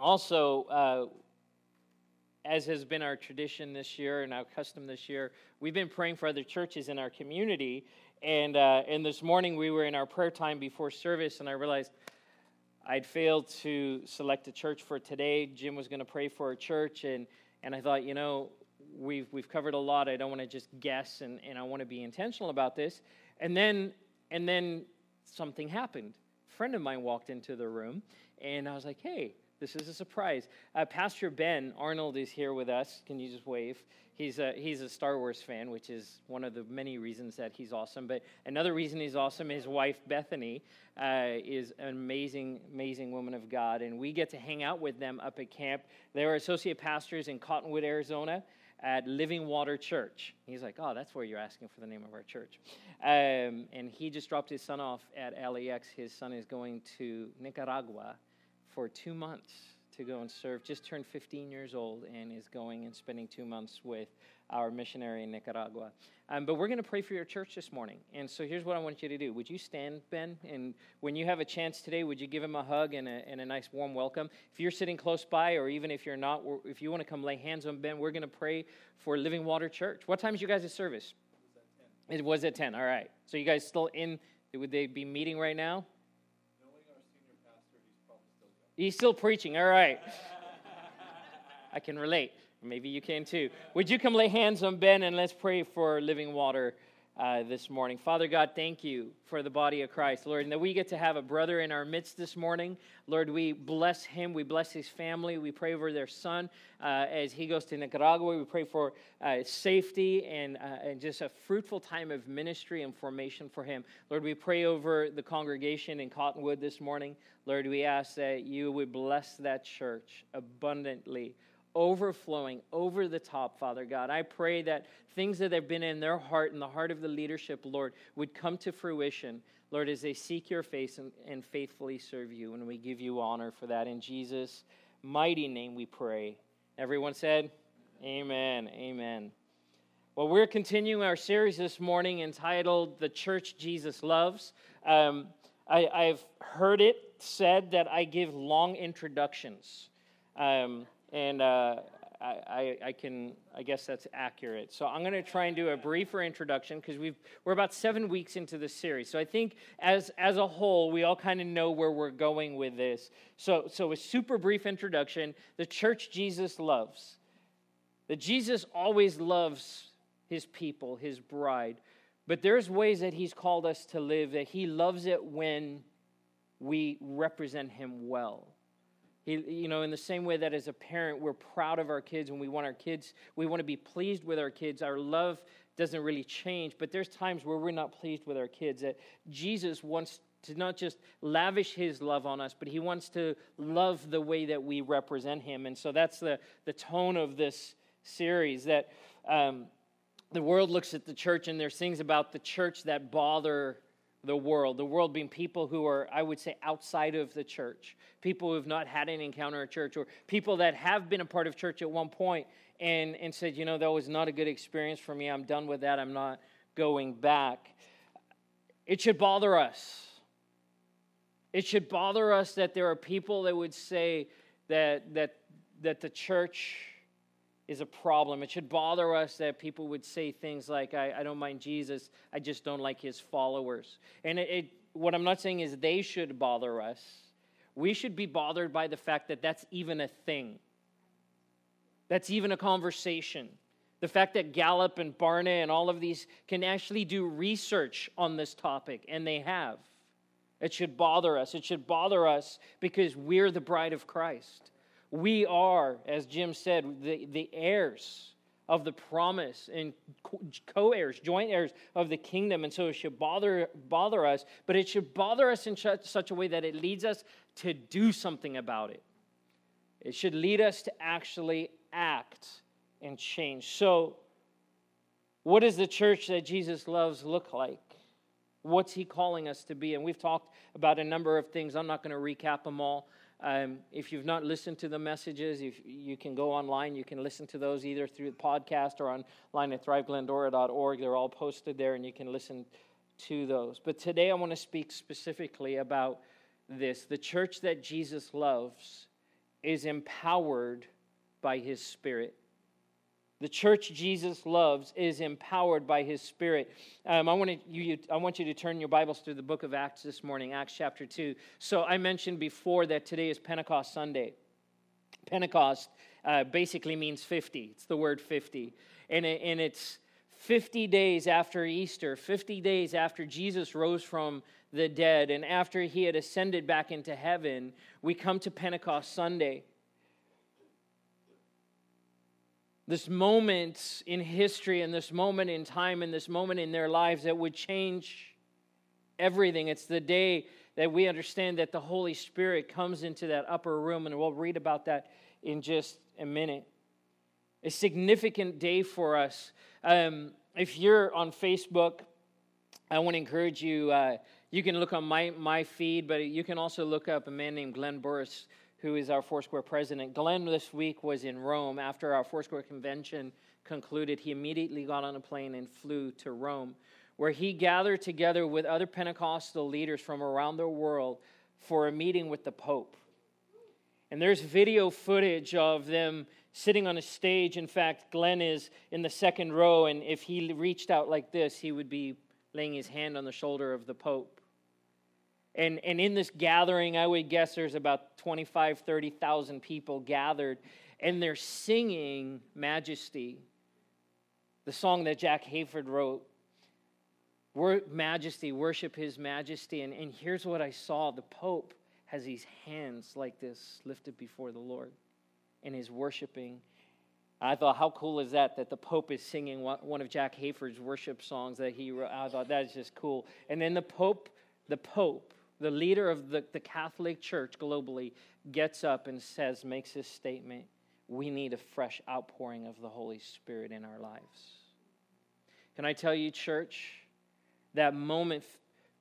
Also, uh, as has been our tradition this year and our custom this year, we've been praying for other churches in our community. And, uh, and this morning we were in our prayer time before service, and I realized I'd failed to select a church for today. Jim was going to pray for a church, and, and I thought, you know, we've, we've covered a lot. I don't want to just guess, and, and I want to be intentional about this. And then, and then something happened. A friend of mine walked into the room, and I was like, hey, this is a surprise. Uh, Pastor Ben Arnold is here with us. Can you just wave? He's a, he's a Star Wars fan, which is one of the many reasons that he's awesome. But another reason he's awesome, his wife Bethany uh, is an amazing, amazing woman of God. And we get to hang out with them up at camp. They are associate pastors in Cottonwood, Arizona at Living Water Church. He's like, oh, that's where you're asking for the name of our church. Um, and he just dropped his son off at LAX. His son is going to Nicaragua for two months to go and serve, just turned 15 years old and is going and spending two months with our missionary in Nicaragua. Um, but we're going to pray for your church this morning. And so here's what I want you to do. Would you stand, Ben? And when you have a chance today, would you give him a hug and a, and a nice warm welcome? If you're sitting close by, or even if you're not, if you want to come lay hands on Ben, we're going to pray for Living Water Church. What time is you guys' service? It was at 10. All right. So you guys still in? Would they be meeting right now? He's still preaching. All right. I can relate. Maybe you can too. Would you come lay hands on Ben and let's pray for living water uh, this morning. Father God, thank you for the body of Christ, Lord, and that we get to have a brother in our midst this morning. Lord, we bless him. We bless his family. We pray over their son uh, as he goes to Nicaragua. We pray for uh, safety and, uh, and just a fruitful time of ministry and formation for him. Lord, we pray over the congregation in Cottonwood this morning. Lord, we ask that you would bless that church abundantly overflowing over the top, Father God. I pray that things that have been in their heart and the heart of the leadership, Lord, would come to fruition, Lord, as they seek your face and, and faithfully serve you. And we give you honor for that. In Jesus' mighty name we pray. Everyone said, Amen. Amen. Well, we're continuing our series this morning entitled The Church Jesus Loves. Um, I, have heard it said that I give long introductions. Um, and uh, I, I, can, I guess that's accurate. So I'm going to try and do a briefer introduction because we've we're about seven weeks into this series. So I think as as a whole, we all kind of know where we're going with this. So so a super brief introduction. The church Jesus loves. That Jesus always loves his people, his bride. But there's ways that he's called us to live that he loves it when we represent him well. You know, in the same way that as a parent, we're proud of our kids and we want our kids, we want to be pleased with our kids. Our love doesn't really change, but there's times where we're not pleased with our kids. That Jesus wants to not just lavish his love on us, but he wants to love the way that we represent him. And so that's the, the tone of this series that um, the world looks at the church and there's things about the church that bother the world. The world being people who are, I would say, outside of the church, people who have not had an encounter at church, or people that have been a part of church at one point and, and said, you know, that was not a good experience for me. I'm done with that. I'm not going back. It should bother us. It should bother us that there are people that would say that, that, that the church is a problem. It should bother us that people would say things like, I, I don't mind Jesus, I just don't like his followers. And it, it, what I'm not saying is they should bother us. We should be bothered by the fact that that's even a thing, that's even a conversation. The fact that Gallup and Barna and all of these can actually do research on this topic, and they have. It should bother us. It should bother us because we're the bride of Christ. We are, as Jim said, the, the heirs of the promise and co heirs, joint heirs of the kingdom. And so it should bother, bother us, but it should bother us in such a way that it leads us to do something about it. It should lead us to actually act and change. So, what does the church that Jesus loves look like? What's he calling us to be? And we've talked about a number of things. I'm not going to recap them all. Um, if you've not listened to the messages, if you can go online, you can listen to those either through the podcast or online at thriveglendora.org. They're all posted there, and you can listen to those. But today I want to speak specifically about this. The church that Jesus loves is empowered by his Spirit. The church Jesus loves is empowered by his Spirit. Um, I, want you, I want you to turn your Bibles to the book of Acts this morning, Acts chapter 2. So I mentioned before that today is Pentecost Sunday. Pentecost uh, basically means 50, it's the word 50. And, it, and it's 50 days after Easter, 50 days after Jesus rose from the dead, and after he had ascended back into heaven, we come to Pentecost Sunday. This moment in history and this moment in time and this moment in their lives that would change everything. It's the day that we understand that the Holy Spirit comes into that upper room, and we'll read about that in just a minute. A significant day for us. Um, if you're on Facebook, I want to encourage you. Uh, you can look on my, my feed, but you can also look up a man named Glenn Burris who is our Foursquare president. Glenn this week was in Rome after our Foursquare convention concluded. He immediately got on a plane and flew to Rome, where he gathered together with other Pentecostal leaders from around the world for a meeting with the Pope. And there's video footage of them sitting on a stage. In fact, Glenn is in the second row, and if he reached out like this, he would be laying his hand on the shoulder of the Pope. And, and in this gathering, I would guess there's about 25, 30,000 people gathered, and they're singing Majesty, the song that Jack Hayford wrote. Majesty, worship His Majesty. And, and here's what I saw the Pope has these hands like this lifted before the Lord, and is worshiping. I thought, how cool is that? That the Pope is singing one of Jack Hayford's worship songs that he wrote. I thought that is just cool. And then the Pope, the Pope the leader of the, the Catholic Church globally, gets up and says, makes this statement we need a fresh outpouring of the Holy Spirit in our lives. Can I tell you, church, that moment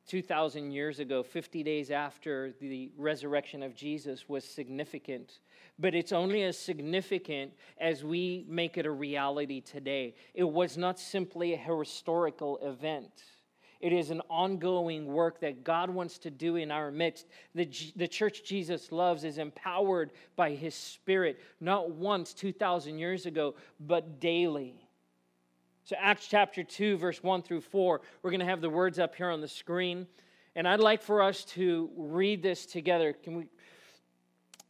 2,000 years ago, 50 days after the resurrection of Jesus, was significant. But it's only as significant as we make it a reality today. It was not simply a historical event. It is an ongoing work that God wants to do in our midst. The, the church Jesus loves is empowered by his spirit, not once 2,000 years ago, but daily. So, Acts chapter 2, verse 1 through 4, we're going to have the words up here on the screen. And I'd like for us to read this together. Can we?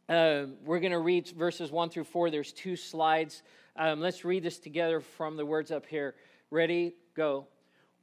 Uh, we're going to read verses 1 through 4. There's two slides. Um, let's read this together from the words up here. Ready? Go.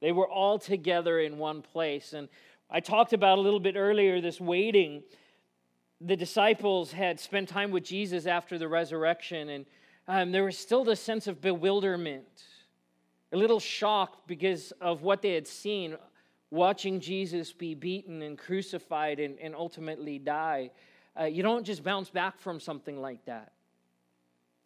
They were all together in one place. And I talked about a little bit earlier this waiting. The disciples had spent time with Jesus after the resurrection, and um, there was still this sense of bewilderment, a little shock because of what they had seen watching Jesus be beaten and crucified and, and ultimately die. Uh, you don't just bounce back from something like that.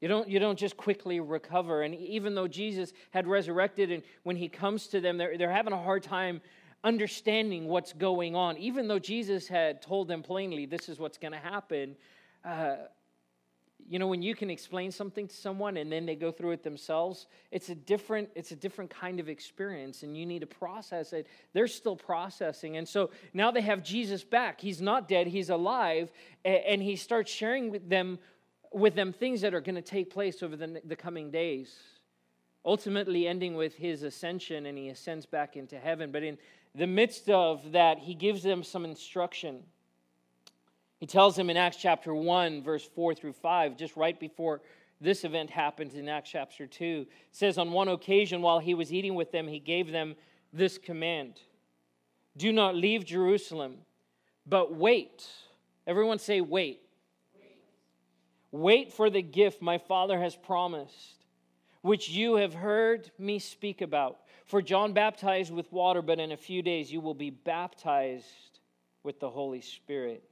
You don't, you don't just quickly recover. And even though Jesus had resurrected, and when he comes to them, they're, they're having a hard time understanding what's going on. Even though Jesus had told them plainly, this is what's going to happen. Uh, you know when you can explain something to someone and then they go through it themselves it's a different it's a different kind of experience and you need to process it they're still processing and so now they have jesus back he's not dead he's alive and he starts sharing with them with them things that are going to take place over the, the coming days. Ultimately, ending with his ascension and he ascends back into heaven. But in the midst of that, he gives them some instruction. He tells them in Acts chapter 1, verse 4 through 5, just right before this event happens in Acts chapter 2, says, On one occasion, while he was eating with them, he gave them this command Do not leave Jerusalem, but wait. Everyone say, wait. Wait for the gift my Father has promised, which you have heard me speak about. For John baptized with water, but in a few days you will be baptized with the Holy Spirit.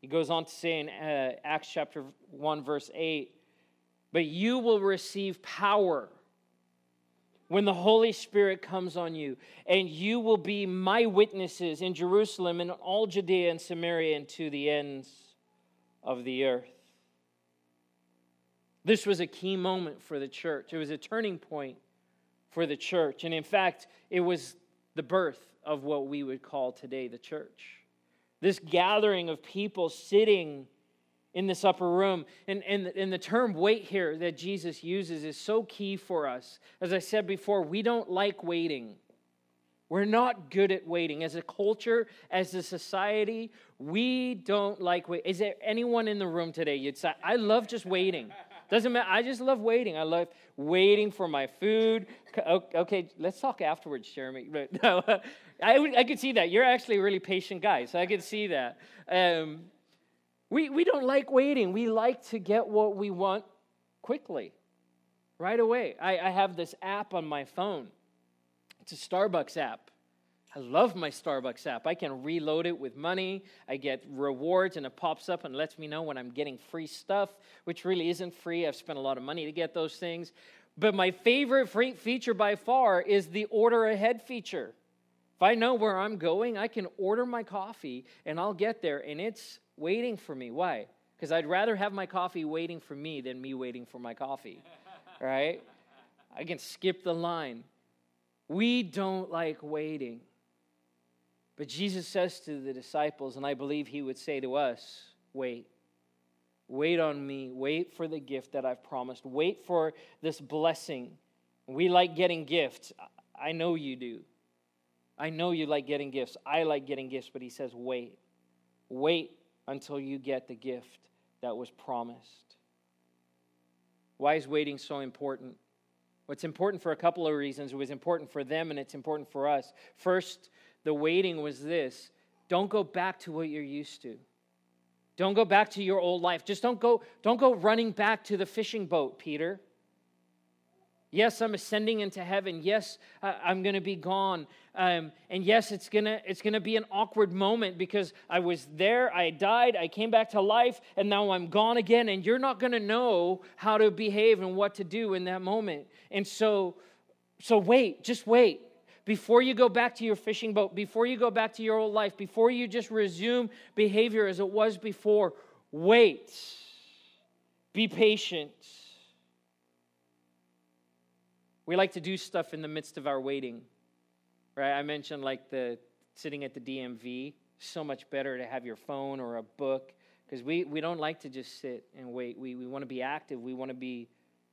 He goes on to say in uh, Acts chapter 1, verse 8 but you will receive power when the Holy Spirit comes on you, and you will be my witnesses in Jerusalem and all Judea and Samaria and to the ends of the earth. This was a key moment for the church. It was a turning point for the church. And in fact, it was the birth of what we would call today the church. This gathering of people sitting in this upper room. And, and, and the term wait here that Jesus uses is so key for us. As I said before, we don't like waiting. We're not good at waiting. As a culture, as a society, we don't like wait. Is there anyone in the room today you'd say, I love just waiting? Doesn't matter. I just love waiting. I love waiting for my food. Okay, let's talk afterwards, Jeremy. No, I, I could see that. You're actually a really patient guy, so I could see that. Um, we, we don't like waiting. We like to get what we want quickly, right away. I, I have this app on my phone, it's a Starbucks app. I love my Starbucks app. I can reload it with money. I get rewards, and it pops up and lets me know when I'm getting free stuff, which really isn't free. I've spent a lot of money to get those things. But my favorite feature by far is the order ahead feature. If I know where I'm going, I can order my coffee and I'll get there and it's waiting for me. Why? Because I'd rather have my coffee waiting for me than me waiting for my coffee, right? I can skip the line. We don't like waiting. But Jesus says to the disciples, and I believe he would say to us, wait. Wait on me. Wait for the gift that I've promised. Wait for this blessing. We like getting gifts. I know you do. I know you like getting gifts. I like getting gifts, but he says, wait. Wait until you get the gift that was promised. Why is waiting so important? It's important for a couple of reasons. It was important for them and it's important for us. First, the waiting was this don't go back to what you're used to. Don't go back to your old life. Just don't go, don't go running back to the fishing boat, Peter. Yes, I'm ascending into heaven. Yes, I'm going to be gone. Um, and yes, it's going to it's going to be an awkward moment because I was there, I died, I came back to life, and now I'm gone again. And you're not going to know how to behave and what to do in that moment. And so, so wait, just wait before you go back to your fishing boat, before you go back to your old life, before you just resume behavior as it was before, wait. Be patient. We like to do stuff in the midst of our waiting. Right? I mentioned like the sitting at the DMV. So much better to have your phone or a book because we, we don't like to just sit and wait. We, we want to be active, we want to be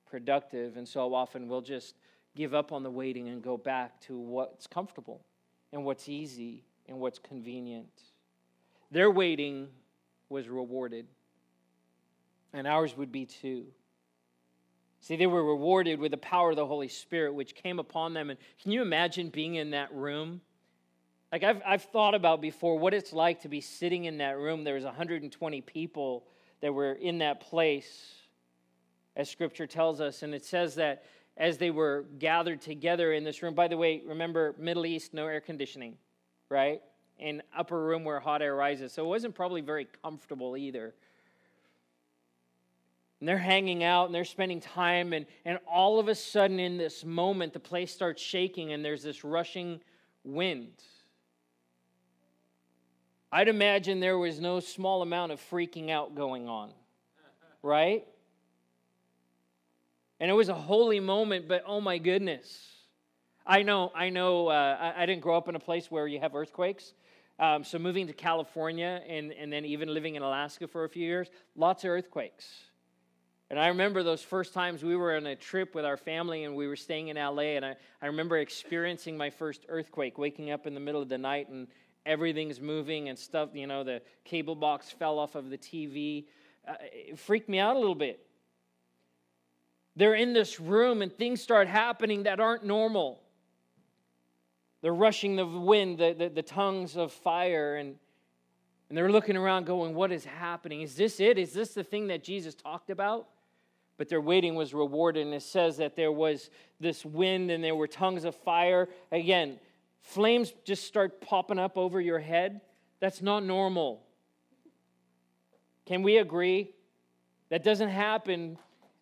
productive. And so often we'll just give up on the waiting and go back to what's comfortable and what's easy and what's convenient. Their waiting was rewarded, and ours would be too. See, they were rewarded with the power of the Holy Spirit, which came upon them. And can you imagine being in that room? Like, I've, I've thought about before what it's like to be sitting in that room. There was 120 people that were in that place, as Scripture tells us. And it says that as they were gathered together in this room. By the way, remember, Middle East, no air conditioning, right? In upper room where hot air rises. So it wasn't probably very comfortable either. And they're hanging out and they're spending time, and, and all of a sudden, in this moment, the place starts shaking and there's this rushing wind. I'd imagine there was no small amount of freaking out going on, right? And it was a holy moment, but oh my goodness. I know, I know, uh, I, I, didn't grow up in a place where you have earthquakes. Um, so moving to California and, and then even living in Alaska for a few years, lots of earthquakes. And I remember those first times we were on a trip with our family and we were staying in LA. And I, I remember experiencing my first earthquake, waking up in the middle of the night and everything's moving and stuff. You know, the cable box fell off of the TV. Uh, it freaked me out a little bit. They're in this room and things start happening that aren't normal. They're rushing the wind, the, the, the, tongues of fire, and, and they're looking around going, What is happening? Is this it? Is this the thing that Jesus talked about? But their waiting was rewarded, and it says that there was this wind and there were tongues of fire. Again, flames just start popping up over your head. That's not normal. Can we agree? That doesn't happen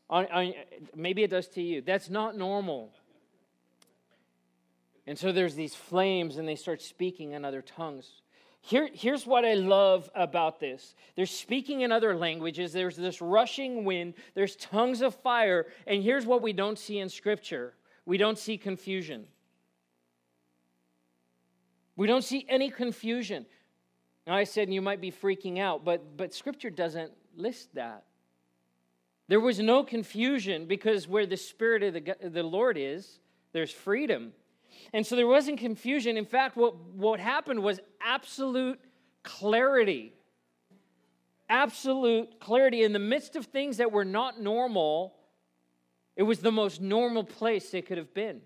On, on, maybe it does to you. That's not normal. And so there's these flames, and they start speaking in other tongues. Here, here's what I love about this they're speaking in other languages, there's this rushing wind, there's tongues of fire, and here's what we don't see in Scripture we don't see confusion. We don't see any confusion. Now, I said you might be freaking out, but, but Scripture doesn't list that. There was no confusion because where the Spirit of the, the Lord is, there's freedom. And so there wasn't confusion. In fact, what, what happened was absolute clarity. Absolute clarity. In the midst of things that were not normal, it was the most normal place they could have been.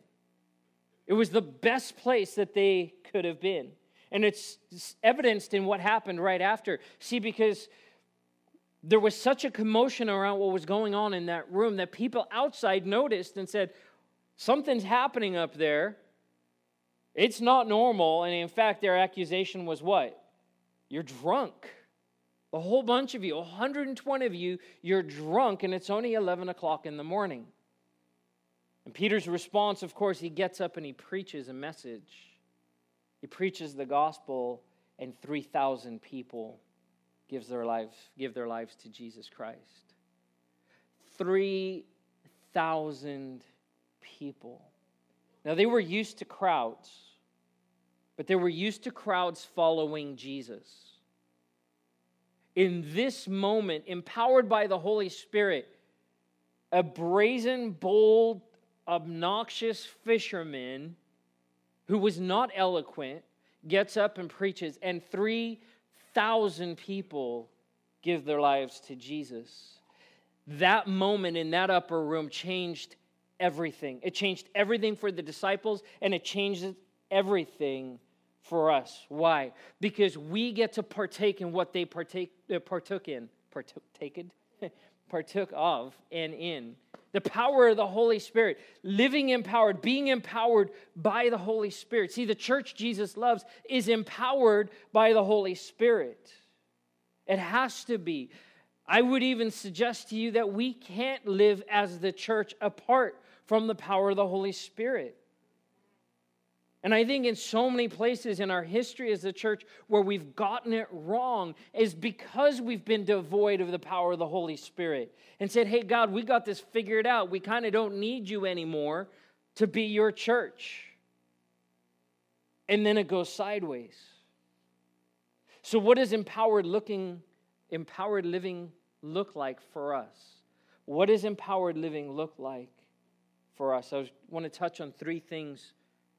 It was the best place that they could have been. And it's evidenced in what happened right after. See, because there was such a commotion around what was going on in that room that people outside noticed and said, Something's happening up there. It's not normal. And in fact, their accusation was what? You're drunk. A whole bunch of you, 120 of you, you're drunk, and it's only 11 o'clock in the morning. And Peter's response, of course, he gets up and he preaches a message. He preaches the gospel, and 3,000 people gives their lives, give their lives to Jesus Christ. 3,000 people. Now, they were used to crowds, but they were used to crowds following Jesus. In this moment, empowered by the Holy Spirit, a brazen, bold, obnoxious fisherman who was not eloquent gets up and preaches, and 3,000 people give their lives to Jesus. That moment in that upper room changed everything. It changed everything for the disciples, and it changes everything for us. Why? Because we get to partake in what they partake, uh, partook in. Partook, partook of and in. The power of the Holy Spirit, living empowered, being empowered by the Holy Spirit. See, the church Jesus loves is empowered by the Holy Spirit. It has to be. I would even suggest to you that we can't live as the church apart from the power of the Holy Spirit. And I think in so many places in our history as a church where we've gotten it wrong is because we've been devoid of the power of the Holy Spirit and said, hey, God, we got this figured out. We kind of don't need you anymore to be your church. And then it goes sideways. So, what does empowered looking, empowered living look like for us? What does empowered living look like for us. I want to touch on three things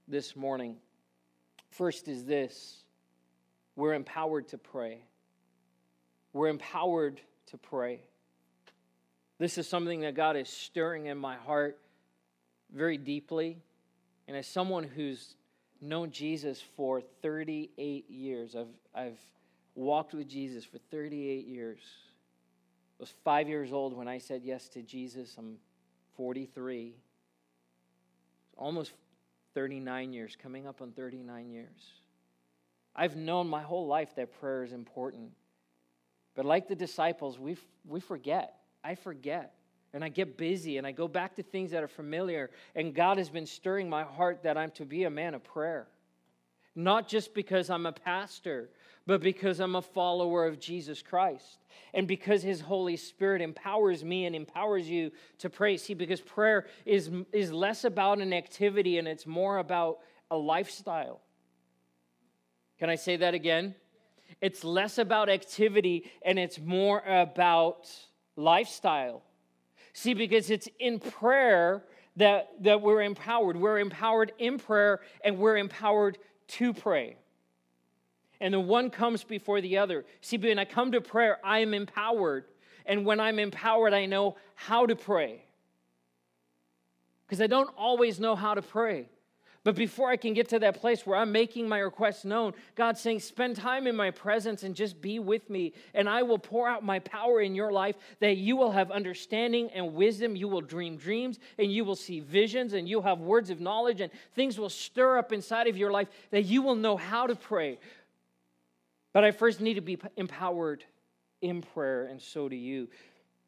this morning. First is this we're empowered to pray. We're empowered to pray. This is something that God is stirring in my heart very deeply. And as someone who's known Jesus for 38 years, I've, I've walked with Jesus for 38 years. I was five years old when I said yes to Jesus. I'm 43 almost 39 years, coming up on 39 years. I've known my whole life that prayer is important. But like the disciples, we, we forget. I forget. And I get busy and I go back to things that are familiar. And God has been stirring my heart that I'm to be a man of prayer. Not just because I'm a pastor, but because I'm a follower of Jesus Christ. And because His Holy Spirit empowers me and empowers you to pray. See, because prayer is, is less about an activity and it's more about a lifestyle. Can I say that again? It's less about activity and it's more about lifestyle. See, because it's in prayer that, that we're empowered. We're empowered in prayer and we're empowered to pray and the one comes before the other. See, when I come to prayer, I am empowered. And when I'm empowered, I know how to pray. Because I don't always know how to pray. But before I can get to that place where I'm making my request known, God's saying, spend time in my presence and just be with me. And I will pour out my power in your life that you will have understanding and wisdom. You will dream dreams and you will see visions and you'll have words of knowledge and things will stir up inside of your life that you will know how to pray. But I first need to be empowered in prayer, and so do you.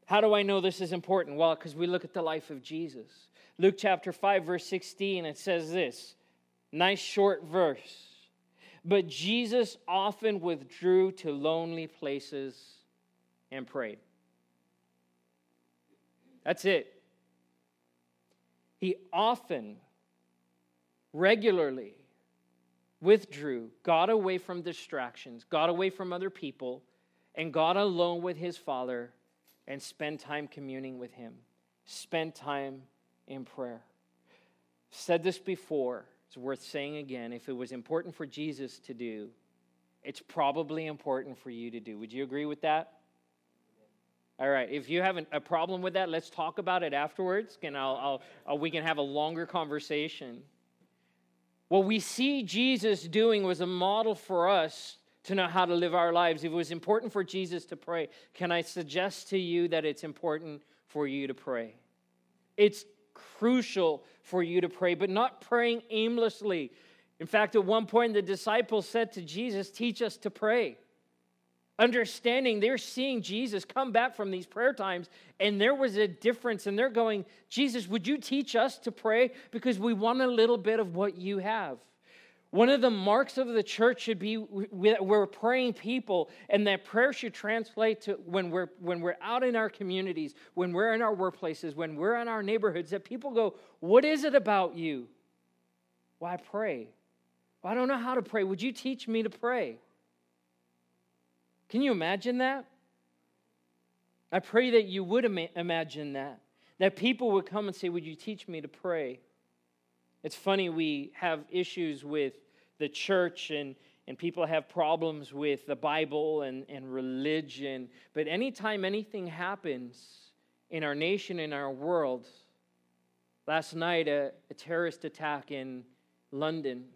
How do I know this is important? Well, because we look at the life of Jesus. Luke chapter 5, verse 16, it says this nice short verse. But Jesus often withdrew to lonely places and prayed. That's it. He often, regularly withdrew, got away from distractions, got away from other people, and got alone with his Father and spent time communing with him, spent time in prayer. Said this before, it's worth saying again. If it was important for Jesus to do, it's probably important for you to do. Would you agree with that? All right. If you have a problem with that, let's talk about it afterwards, and I'll, I'll, I'll, we can have a longer conversation. What we see Jesus doing was a model for us to know how to live our lives. If it was important for Jesus to pray, can I suggest to you that it's important for you to pray? It's crucial for you to pray, but not praying aimlessly. In fact, at one point, the disciples said to Jesus, Teach us to pray understanding they're seeing Jesus come back from these prayer times, and there was a difference, and they're going, Jesus, would you teach us to pray? Because we want a little bit of what you have. One of the marks of the church should be we're praying people, and that prayer should translate to when we're when we're out in our communities, when we're in our workplaces, when we're in our neighborhoods, that people go, What is it about you? Why pray? Well, I don't know how to pray. Would you teach me to pray? Can you imagine that? I pray that you would Im- imagine that. That people would come and say, Would you teach me to pray? It's funny, we have issues with the church and, and people have problems with the Bible and, and religion. But anytime anything happens in our nation, in our world, last night a, a terrorist attack in London,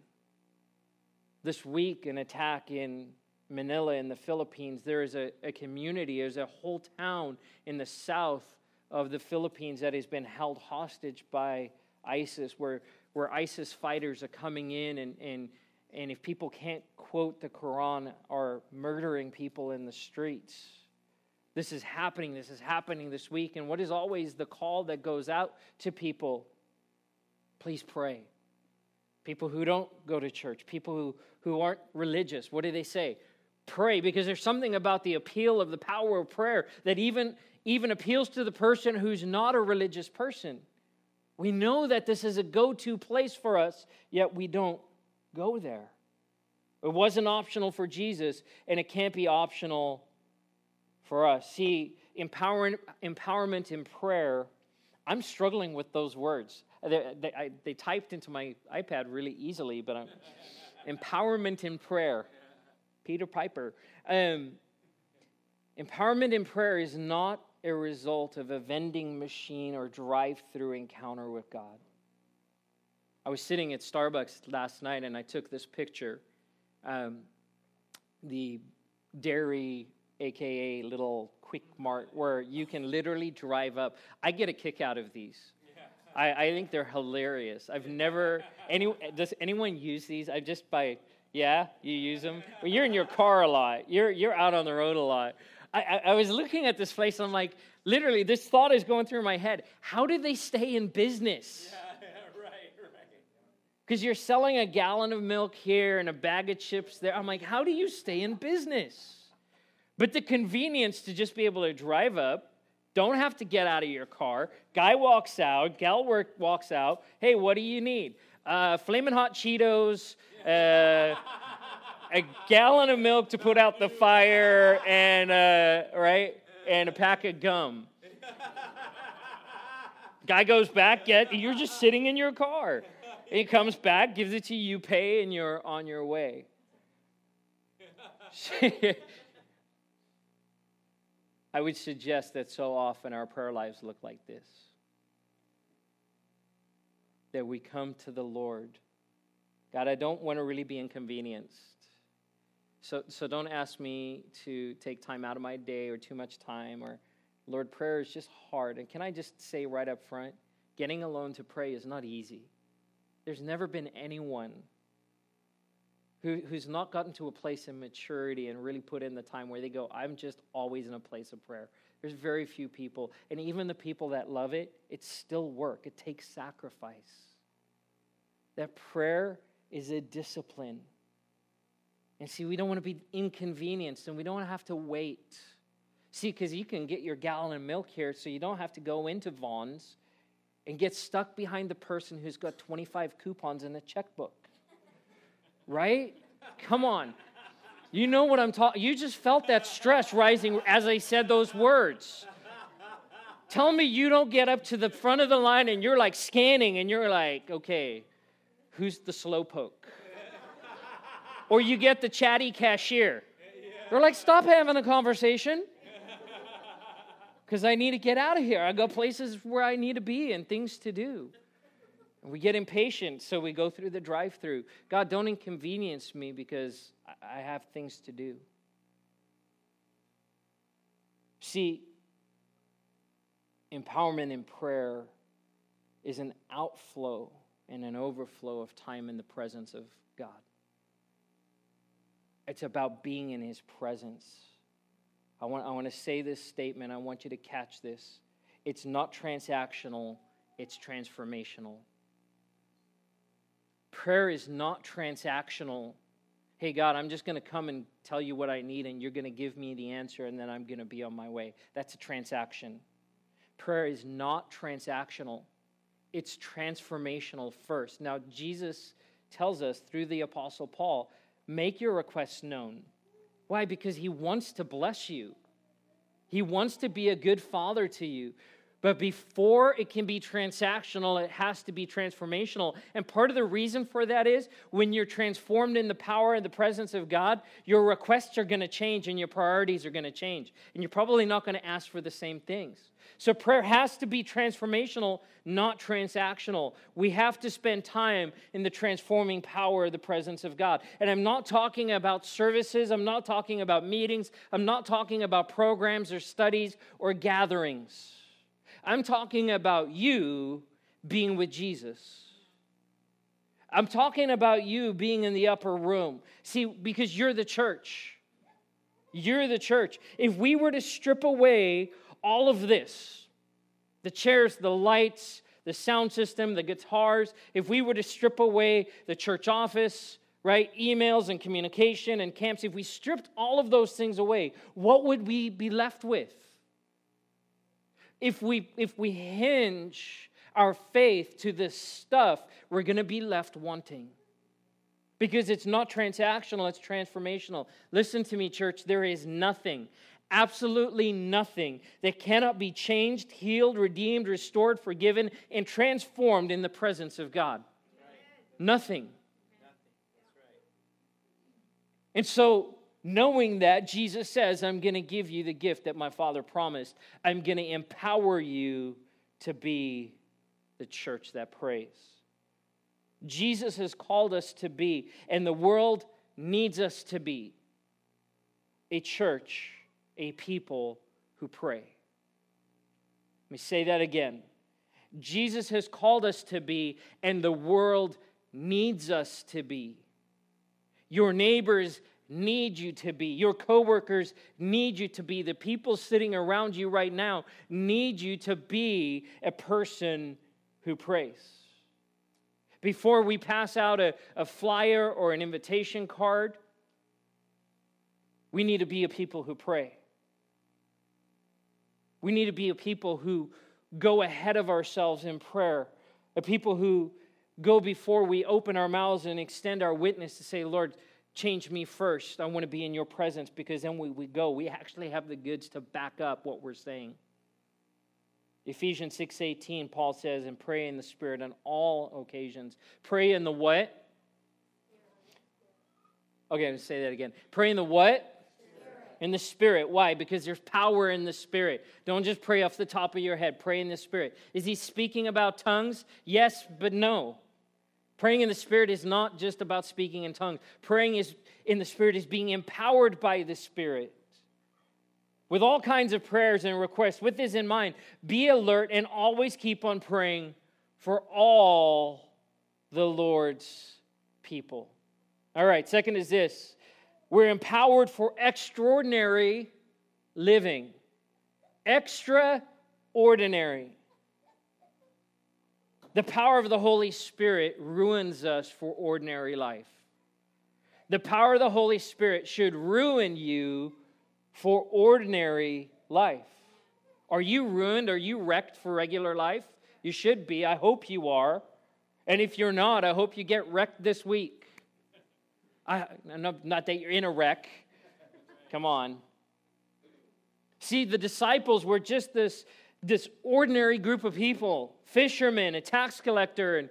this week an attack in Manila in the Philippines, there is a, a community, there's a whole town in the south of the Philippines that has been held hostage by ISIS, where, where ISIS fighters are coming in and, and, and if people can't quote the Quran, are murdering people in the streets. This is happening. This is happening this week. And what is always the call that goes out to people? Please pray. People who don't go to church, people who, who aren't religious, what do they say? Pray because there's something about the appeal of the power of prayer that even, even appeals to the person who's not a religious person. We know that this is a go to place for us, yet we don't go there. It wasn't optional for Jesus, and it can't be optional for us. See, empower, empowerment in prayer, I'm struggling with those words. They, they, I, they typed into my iPad really easily, but I'm, empowerment in prayer. Peter Piper. Um, empowerment in prayer is not a result of a vending machine or drive through encounter with God. I was sitting at Starbucks last night and I took this picture. Um, the dairy, aka little quick mart, where you can literally drive up. I get a kick out of these. I, I think they're hilarious. I've never any does anyone use these? I just by yeah, you use them. Well, you're in your car a lot. You're you're out on the road a lot. I, I, I was looking at this place. And I'm like, literally, this thought is going through my head. How do they stay in business? Yeah, yeah, right, right. Because you're selling a gallon of milk here and a bag of chips there. I'm like, how do you stay in business? But the convenience to just be able to drive up, don't have to get out of your car. Guy walks out, gal work walks out. Hey, what do you need? Uh, flaming hot Cheetos, uh, a gallon of milk to put out the fire, and uh, right, and a pack of gum. Guy goes back, get you're just sitting in your car. He comes back, gives it to you pay, and you're on your way. I would suggest that so often our prayer lives look like this that we come to the Lord God, I don't want to really be inconvenienced. So, so don't ask me to take time out of my day or too much time or, Lord, prayer is just hard. And can I just say right up front, getting alone to pray is not easy. There's never been anyone who, who's not gotten to a place in maturity and really put in the time where they go, I'm just always in a place of prayer. There's very few people. And even the people that love it, it's still work, it takes sacrifice. That prayer is a discipline. And see, we don't want to be inconvenienced and we don't want to have to wait. See, because you can get your gallon of milk here, so you don't have to go into Vons and get stuck behind the person who's got 25 coupons in a checkbook. Right? Come on. You know what I'm talking. You just felt that stress rising as I said those words. Tell me you don't get up to the front of the line and you're like scanning and you're like, okay, who's the slowpoke? or you get the chatty cashier. They're like, stop having a conversation. Because I need to get out of here. I got places where I need to be and things to do. We get impatient, so we go through the drive through. God, don't inconvenience me because I have things to do. See, empowerment in prayer is an outflow and an overflow of time in the presence of God. It's about being in His presence. I want, I want to say this statement. I want you to catch this. It's not transactional, it's transformational. Prayer is not transactional. Hey, God, I'm just going to come and tell you what I need, and you're going to give me the answer, and then I'm going to be on my way. That's a transaction. Prayer is not transactional, it's transformational first. Now, Jesus tells us through the Apostle Paul make your requests known. Why? Because he wants to bless you. He wants to be a good father to you. But before it can be transactional, it has to be transformational. And part of the reason for that is when you're transformed in the power and the presence of God, your requests are going to change and your priorities are going to change. And you're probably not going to ask for the same things. So prayer has to be transformational, not transactional. We have to spend time in the transforming power of the presence of God. And I'm not talking about services, I'm not talking about meetings, I'm not talking about programs or studies or gatherings. I'm talking about you being with Jesus. I'm talking about you being in the upper room. See, because you're the church. You're the church. If we were to strip away all of this the chairs, the lights, the sound system, the guitars if we were to strip away the church office, right, emails and communication and camps, if we stripped all of those things away, what would we be left with? If we if we hinge our faith to this stuff, we're going to be left wanting. Because it's not transactional, it's transformational. Listen to me, church, there is nothing, absolutely nothing that cannot be changed, healed, redeemed, restored, forgiven, and transformed in the presence of God. Nothing. nothing And so knowing that, Jesus says, I'm going to give you the gift that my Father promised. I'm going to empower you to be the church that prays. Jesus has called us to be, and the world needs us to be a church, a people who pray. Let me say that again. Jesus has called us to be, and the world needs us to be. Your neighbors need you to be. Your coworkers need you to be. The people sitting around you right now need you to be a person who prays. Before we pass out a, a flyer or an invitation card, we need to be a people who pray. We need to be a people who go ahead of ourselves in prayer, a people who go before we open our mouths and extend our witness to say, Lord, change me first. I want to be in your presence because then we, we go. We actually have the goods to back up what we're saying. Ephesians 6:18 Paul says and pray in the spirit on all occasions. Pray in the what? Okay, let me say that again. Pray in the what? In the spirit. Why? Because there's power in the spirit. Don't just pray off the top of your head. Pray in the spirit. Is he speaking about tongues? Yes, but no. Praying in the Spirit is not just about speaking in tongues. Praying is, in the Spirit is being empowered by the Spirit. With all kinds of prayers and requests, with this in mind, be alert and always keep on praying for all the Lord's people. All right, second is this we're empowered for extraordinary living. extraordinary. The power of the Holy Spirit ruins us for ordinary life. The power of the Holy Spirit should ruin you for ordinary life. Are you ruined? Are you wrecked for regular life? You should be. I hope you are. And if you're not, I hope you get wrecked this week. I, not that you're in a wreck. Come on. See, the disciples were just this, this ordinary group of people fishermen, a tax collector, and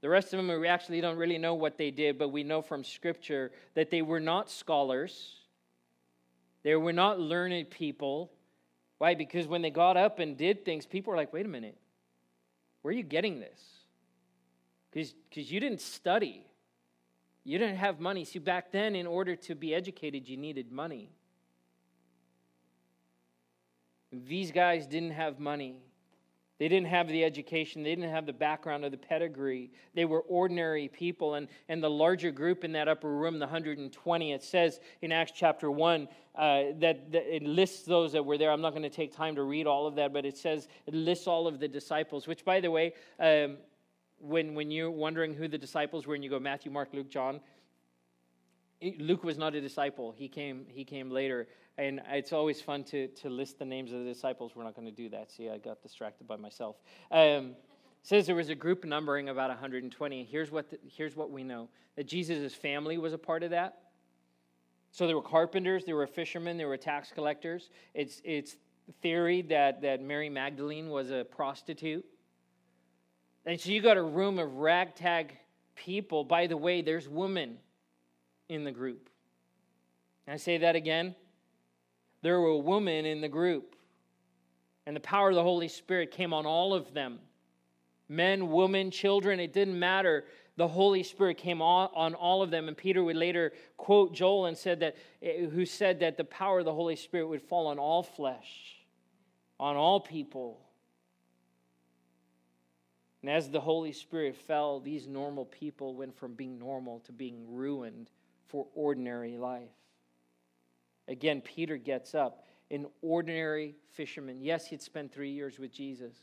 the rest of them, we actually don't really know what they did, but we know from Scripture that they were not scholars. They were not learned people. Why? Because when they got up and did things, people were like, wait a minute, where are you getting this? Because you didn't study. You didn't have money. See, back then, in order to be educated, you needed money. These guys didn't have money. They didn't have the education, they didn't have the background or the pedigree. They were ordinary people. And, and the larger group in that upper room, the 120, it says in Acts chapter 1 uh, that, that, it lists those that were there. I'm not going to take time to read all of that, but it says it lists all of the disciples, which, by the way, um, when, when you're wondering who the disciples were and you go Matthew, Mark, Luke, John, Luke was not a disciple. He came, he came later. And it's always fun to, to list the names of the disciples. We're not going to do that. See, I got distracted by myself. Um, says there was a group numbering about 120. Here's what, the, here's what we know that Jesus' family was a part of that. So there were carpenters, there were fishermen, there were tax collectors. It's, it's theory that, that Mary Magdalene was a prostitute. And so you got a room of ragtag people. By the way, there's women in the group. Can I say that again? there were women in the group. And the power of the Holy Spirit came on all of them men, women, children, it didn't matter. The Holy Spirit came on, on all of them. And Peter would later quote Joel and said that, eh, who said that the power of the Holy Spirit would fall on all flesh, on all people. And as the Holy Spirit fell, these normal people went from being normal to being ruined for ordinary life. Again, Peter gets up, an ordinary fisherman. Yes, he'd spent three years with Jesus.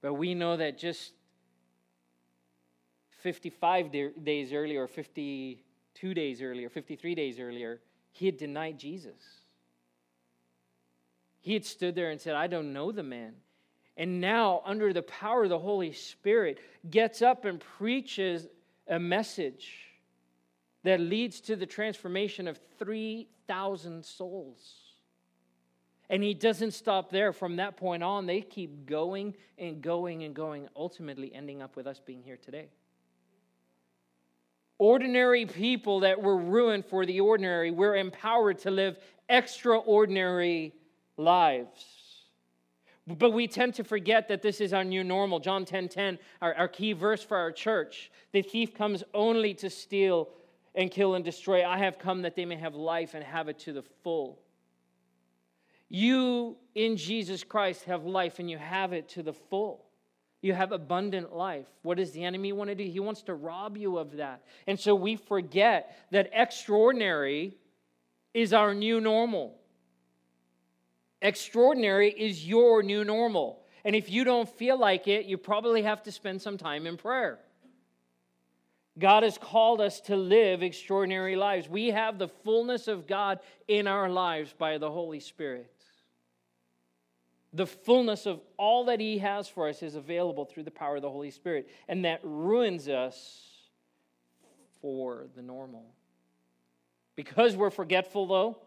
But we know that just 55 days earlier, or 52 days earlier, 53 days earlier, he had denied Jesus. He had stood there and said, I don't know the man. And now, under the power of the Holy Spirit, gets up and preaches a message that leads to the transformation of 3,000 souls. And he doesn't stop there. From that point on, they keep going and going and going, ultimately ending up with us being here today. Ordinary people that were ruined for the ordinary, we're empowered to live extraordinary lives. But we tend to forget that this is our new normal. John 10 10, our, our key verse for our church. The thief comes only to steal, and kill and destroy. I have come that they may have life and have it to the full. You in Jesus Christ have life and you have it to the full. You have abundant life. What does the enemy want to do? He wants to rob you of that. And so we forget that extraordinary is our new normal. Extraordinary is your new normal. And if you don't feel like it, you probably have to spend some time in prayer. God has called us to live extraordinary lives. We have the fullness of God in our lives by the Holy Spirit. The fullness of all that He has for us is available through the power of the Holy Spirit, and that ruins us for the normal. Because we're forgetful, though,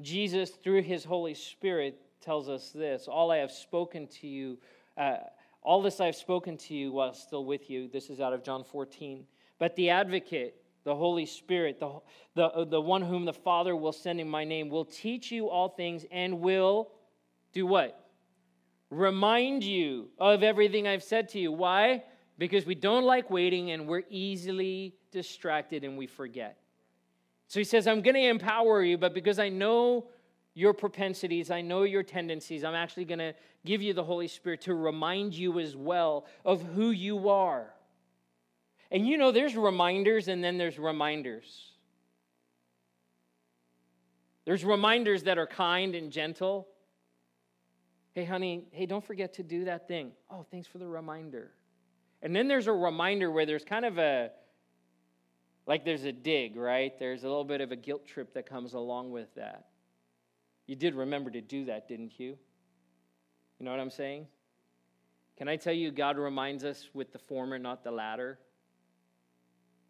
Jesus, through His Holy Spirit, tells us this All I have spoken to you, uh, all this I have spoken to you while still with you. This is out of John 14. But the advocate, the Holy Spirit, the, the, uh, the one whom the Father will send in my name, will teach you all things and will do what? Remind you of everything I've said to you. Why? Because we don't like waiting and we're easily distracted and we forget. So he says, I'm going to empower you, but because I know your propensities, I know your tendencies, I'm actually going to give you the Holy Spirit to remind you as well of who you are. And you know, there's reminders and then there's reminders. There's reminders that are kind and gentle, Hey, honey, hey, don't forget to do that thing. Oh, thanks for the reminder. And then there's a reminder where there's kind of a, like there's a dig, right? There's a little bit of a guilt trip that comes along with that. You did remember to do that, didn't you? You know what I'm saying? Can I tell you, God reminds us with the former, not the latter?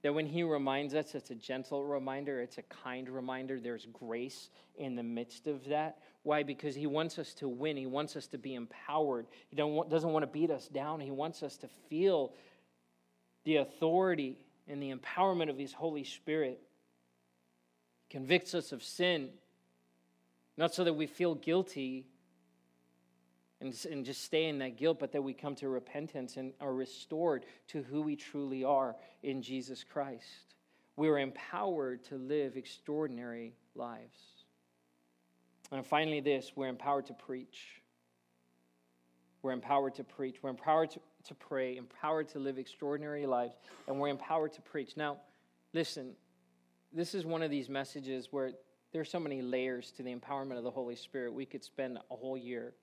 That when He reminds us, it's a gentle reminder, it's a kind reminder. There's grace in the midst of that. Why? Because He wants us to win. He wants us to be empowered. He doesn't want to beat us down. He wants us to feel the authority and the empowerment of His Holy Spirit. He convicts us of sin, not so that we feel guilty and, and just stay in that guilt, but that we come to repentance and are restored to who we truly are in Jesus Christ. We are empowered to live extraordinary lives. And finally, this we're empowered to preach. We're empowered to preach. We're empowered to, to pray, empowered to live extraordinary lives, and we're empowered to preach. Now, listen, this is one of these messages where there's so many layers to the empowerment of the Holy Spirit. We could spend a whole year,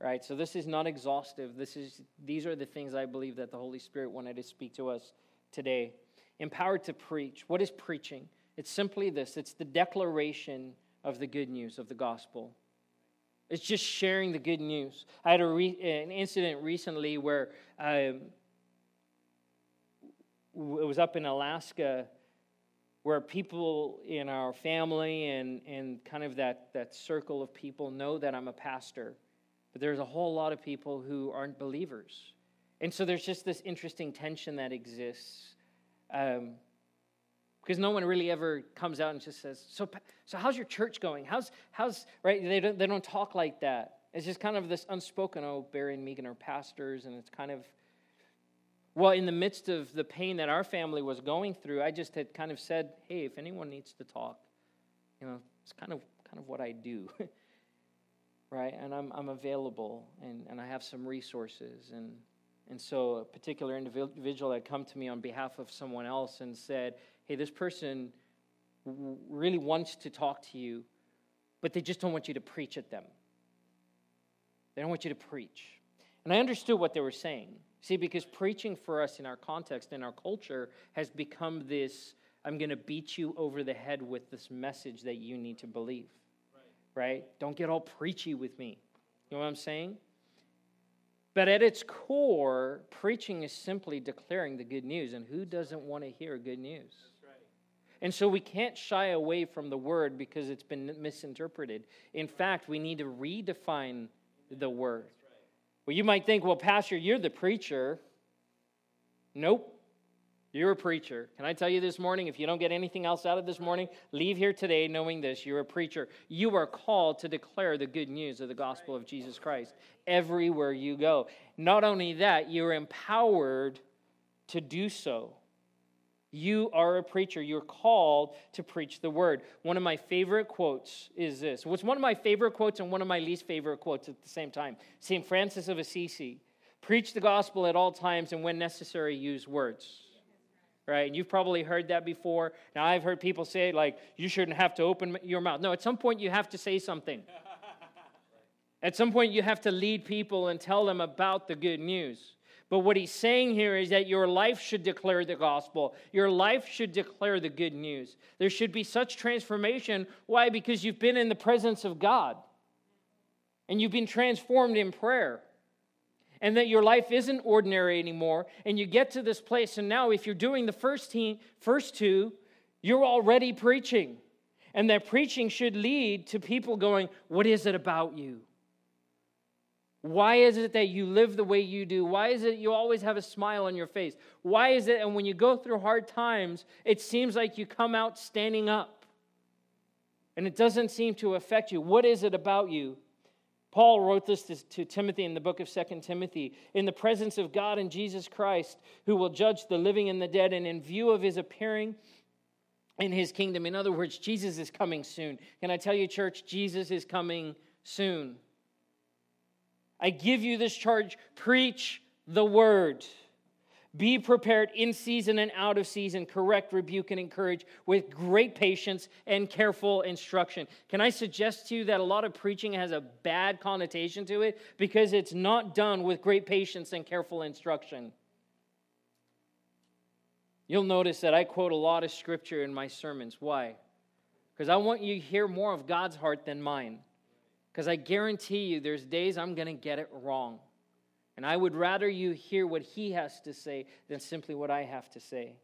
right? So this is not exhaustive. This is these are the things I believe that the Holy Spirit wanted to speak to us today. Empowered to preach. What is preaching? It's simply this. It's the declaration of the good news of the gospel. It's just sharing the good news. I had re- an incident recently where um, it was up in Alaska where people in our family and, and kind of that, that circle of people know that I'm a pastor, but there's a whole lot of people who aren't believers. And so there's just this interesting tension that exists. Um, because no one really ever comes out and just says, "So, so how's your church going? How's, how's right?" They don't, they don't talk like that. It's just kind of this unspoken. Oh, Barry and Megan are pastors, and it's kind of, well, in the midst of the pain that our family was going through, I just had kind of said, "Hey, if anyone needs to talk, you know, it's kind of kind of what I do." right? And I'm, I'm available and, and I have some resources. And, and so a particular individual had come to me on behalf of someone else and said, hey, this person really wants to talk to you, but they just don't want you to preach at them. They don't want you to preach. And I understood what they were saying. See, because preaching for us in our context, in our culture, has become this I'm going to beat you over the head with this message that you need to believe. Right. Don't get all preachy with me. You know what I'm saying? But at its core, preaching is simply declaring the good news. And who doesn't want to hear good news? And so we can't shy away from the word because it's been misinterpreted. In fact, we need to redefine the word. Well, you might think, well, Pastor, you're the preacher. Nope. You're a preacher. Can I tell you this morning, if you don't get anything else out of this morning, leave here today knowing this. You're a preacher. You are called to declare the good news of the gospel of Jesus Christ everywhere you go. Not only that, you're empowered to do so. You are a preacher. You're called to preach the word. One of my favorite quotes is this. What's one of my favorite quotes and one of my least favorite quotes at the same time? St. Francis of Assisi. Preach the gospel at all times and when necessary, use words. Right? And you've probably heard that before. Now, I've heard people say, like, you shouldn't have to open your mouth. No, at some point, you have to say something. At some point, you have to lead people and tell them about the good news. But what he's saying here is that your life should declare the gospel. Your life should declare the good news. There should be such transformation. Why? Because you've been in the presence of God and you've been transformed in prayer. And that your life isn't ordinary anymore. And you get to this place, and now if you're doing the first, team, first two, you're already preaching. And that preaching should lead to people going, What is it about you? Why is it that you live the way you do? Why is it you always have a smile on your face? Why is it, and when you go through hard times, it seems like you come out standing up and it doesn't seem to affect you? What is it about you? Paul wrote this to, to Timothy in the book of Second Timothy. In the presence of God and Jesus Christ, who will judge the living and the dead, and in view of his appearing in his kingdom. In other words, Jesus is coming soon. Can I tell you, church, Jesus is coming soon. I give you this charge preach the word. Be prepared in season and out of season, correct, rebuke, and encourage with great patience and careful instruction. Can I suggest to you that a lot of preaching has a bad connotation to it because it's not done with great patience and careful instruction? You'll notice that I quote a lot of scripture in my sermons. Why? Because I want you to hear more of God's heart than mine. Because I guarantee you, there's days I'm going to get it wrong. And I would rather you hear what he has to say than simply what I have to say.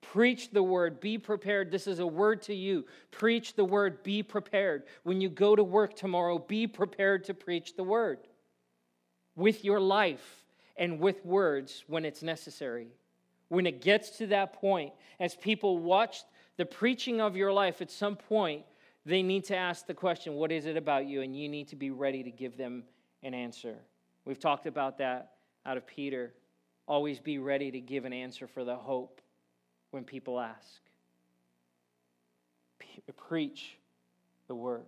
Preach the word, be prepared. This is a word to you. Preach the word, be prepared. When you go to work tomorrow, be prepared to preach the word with your life and with words when it's necessary. When it gets to that point, as people watch the preaching of your life, at some point, they need to ask the question, What is it about you? And you need to be ready to give them an answer. We've talked about that out of Peter. Always be ready to give an answer for the hope when people ask. Preach the word.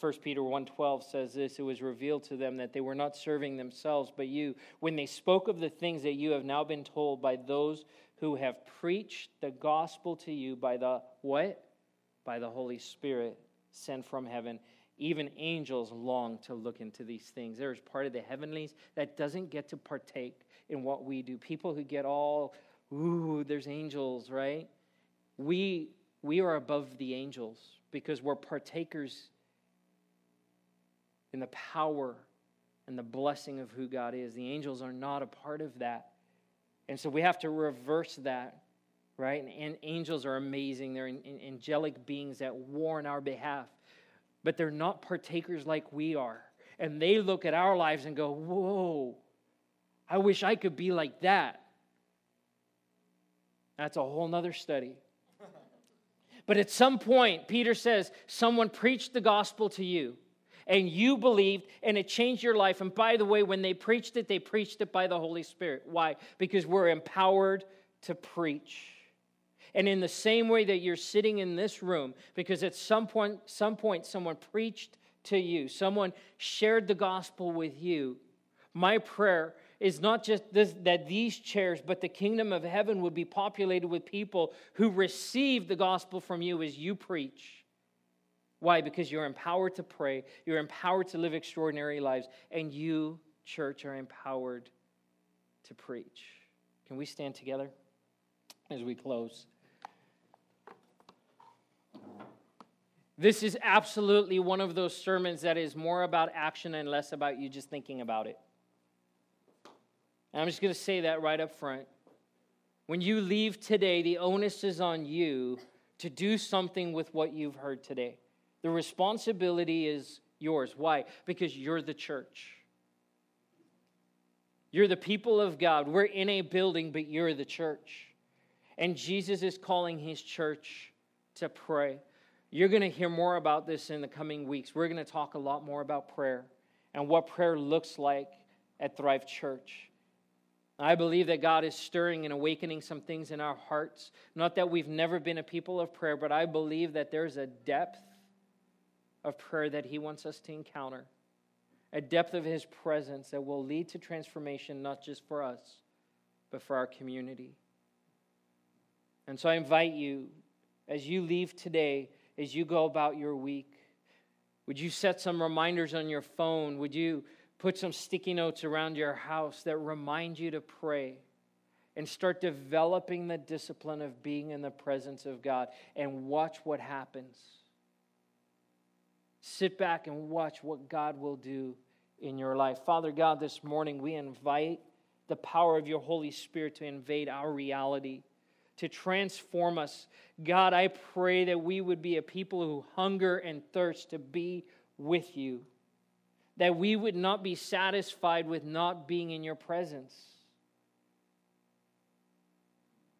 1 Peter 1:12 says this it was revealed to them that they were not serving themselves but you when they spoke of the things that you have now been told by those who have preached the gospel to you by the what by the Holy Spirit sent from heaven even angels long to look into these things. There's part of the heavenlies that doesn't get to partake in what we do. People who get all, ooh, there's angels, right? We, we are above the angels because we're partakers in the power and the blessing of who God is. The angels are not a part of that. And so we have to reverse that, right? And, angels are amazing. They're angelic beings that war on our behalf but they're not partakers like we are. And they look at our lives and go, Whoa, I wish I could be like that. That's a whole nother study. But at some point, Peter says, someone preached the gospel to you and you believed and it changed your life. And by the way, when they preached it, they preached it by the Holy Spirit. Why? Because we're empowered to preach. And in the same way that you're sitting in this room, because at some point, some point someone preached to you, someone shared the gospel with you, my prayer is not just this, that these chairs, but the kingdom of heaven would be populated with people who receive the gospel from you as you preach. Why? Because you're empowered to pray, you're empowered to live extraordinary lives, and you, church, are empowered to preach. Can we stand together as we close? This is absolutely one of those sermons that is more about action and less about you just thinking about it. And I'm just going to say that right up front. When you leave today, the onus is on you to do something with what you've heard today. The responsibility is yours. Why? Because you're the church. You're the people of God. We're in a building, but you're the church. And Jesus is calling his church to pray. You're going to hear more about this in the coming weeks. We're going to talk a lot more about prayer and what prayer looks like at Thrive Church. I believe that God is stirring and awakening some things in our hearts. Not that we've never been a people of prayer, but I believe that there's a depth of prayer that He wants us to encounter, a depth of His presence that will lead to transformation, not just for us, but for our community. And so I invite you, as you leave today, as you go about your week? Would you set some reminders on your phone? Would you put some sticky notes around your house that remind you to pray? And start developing the discipline of being in the presence of God and watch what happens. Sit back and watch what God will do in your life. Father God, this morning we invite the power of your Holy Spirit to invade our reality to transform us. God, I pray that we would be a people who hunger and thirst to be with you, that we would not be satisfied with not being in your presence,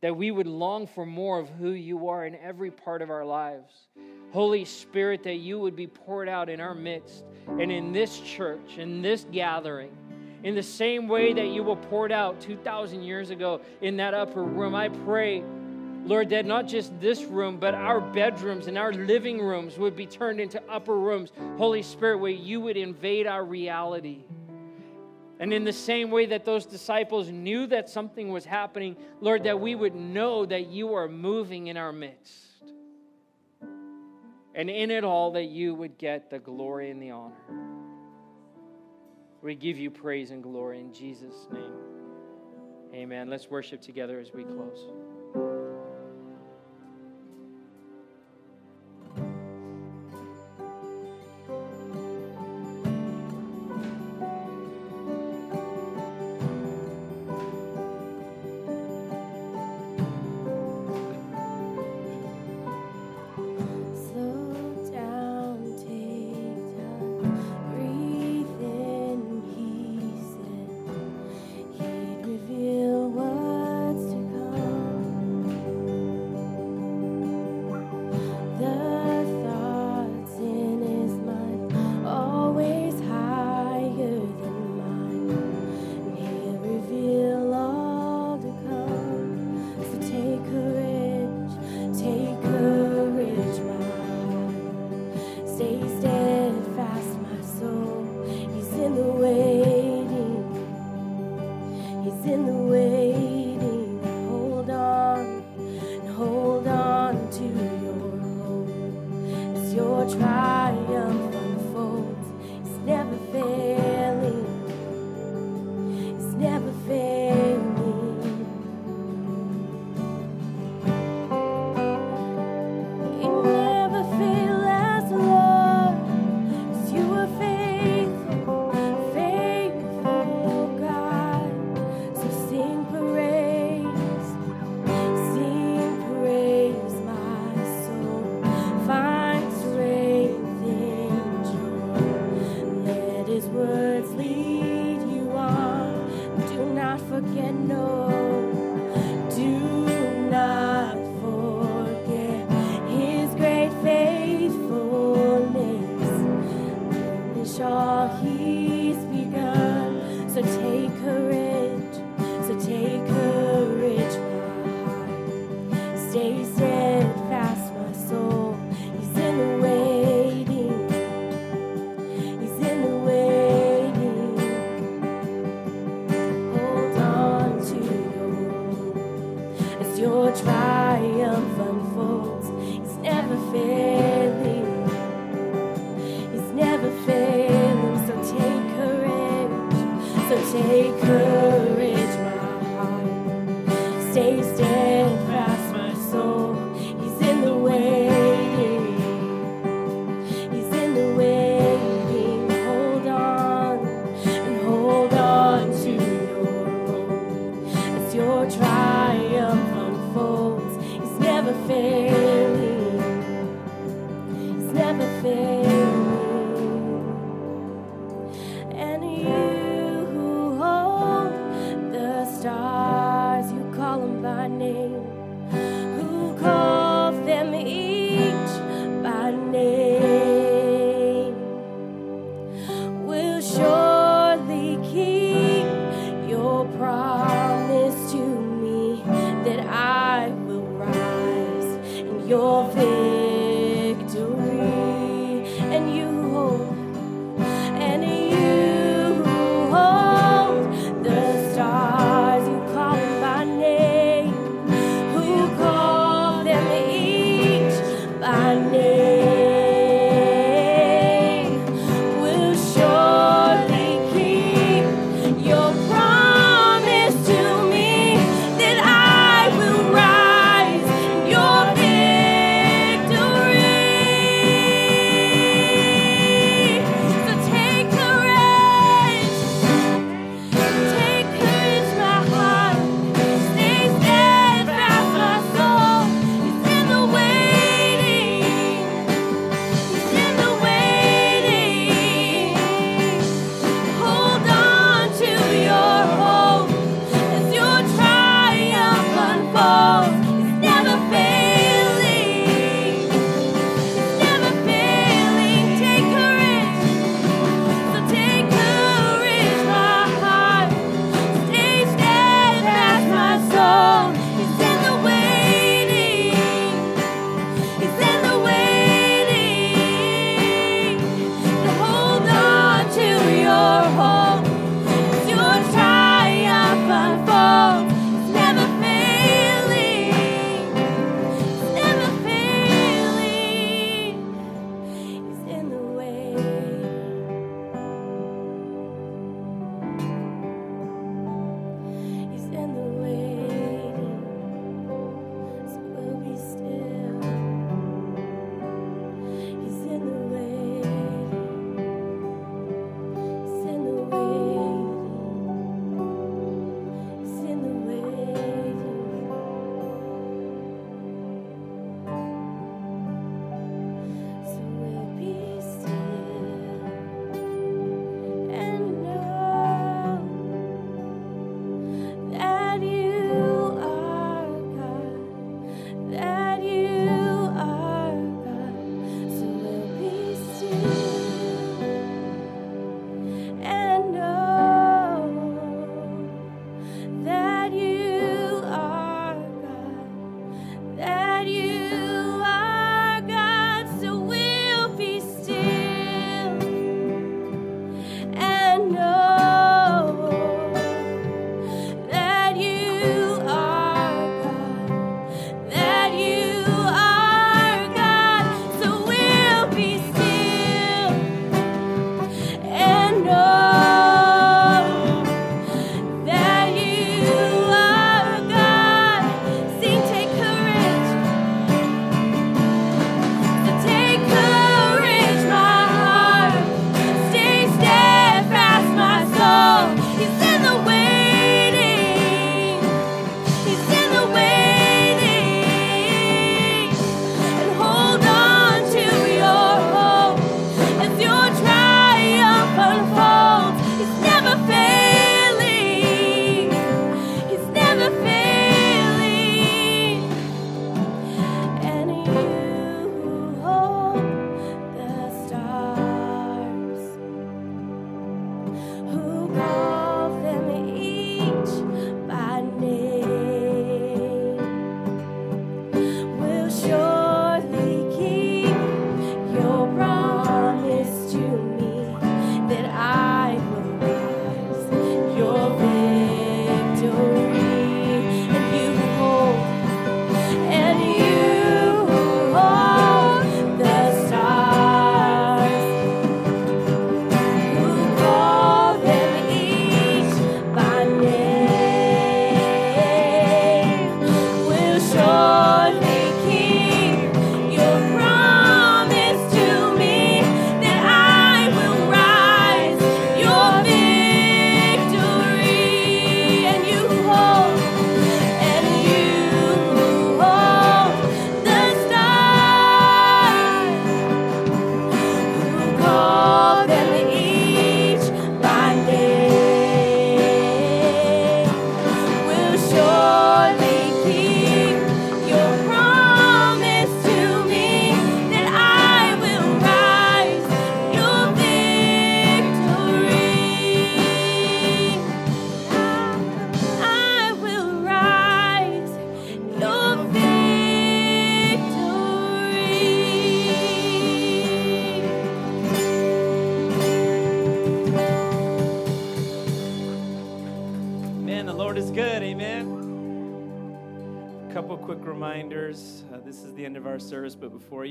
that we would long for more of who you are in every part of our lives. Holy Spirit, that you would be poured out in our midst and in this church, in this gathering in the same way that you were poured out 2,000 years ago in that upper room. I pray, Lord, that not just this room, but our bedrooms and our living rooms would be turned into upper rooms, Holy Spirit, where you would invade our reality. And in the same way that those disciples knew that something was happening, Lord, that we would know that you are moving in our midst. And in it all, that you would get the glory and the honor. We give you praise and glory in Jesus' name. Amen. Let's worship together as we close. could.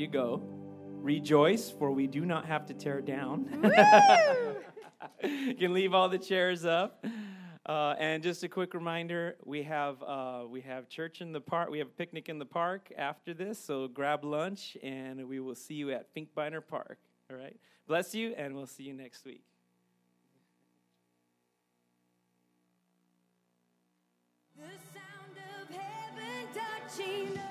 you go. Rejoice, for we do not have to tear down. you can leave all the chairs up. Uh, and just a quick reminder: we have uh, we have church in the park. We have a picnic in the park after this. So grab lunch, and we will see you at Finkbeiner Park. All right. Bless you, and we'll see you next week. The sound of heaven touching.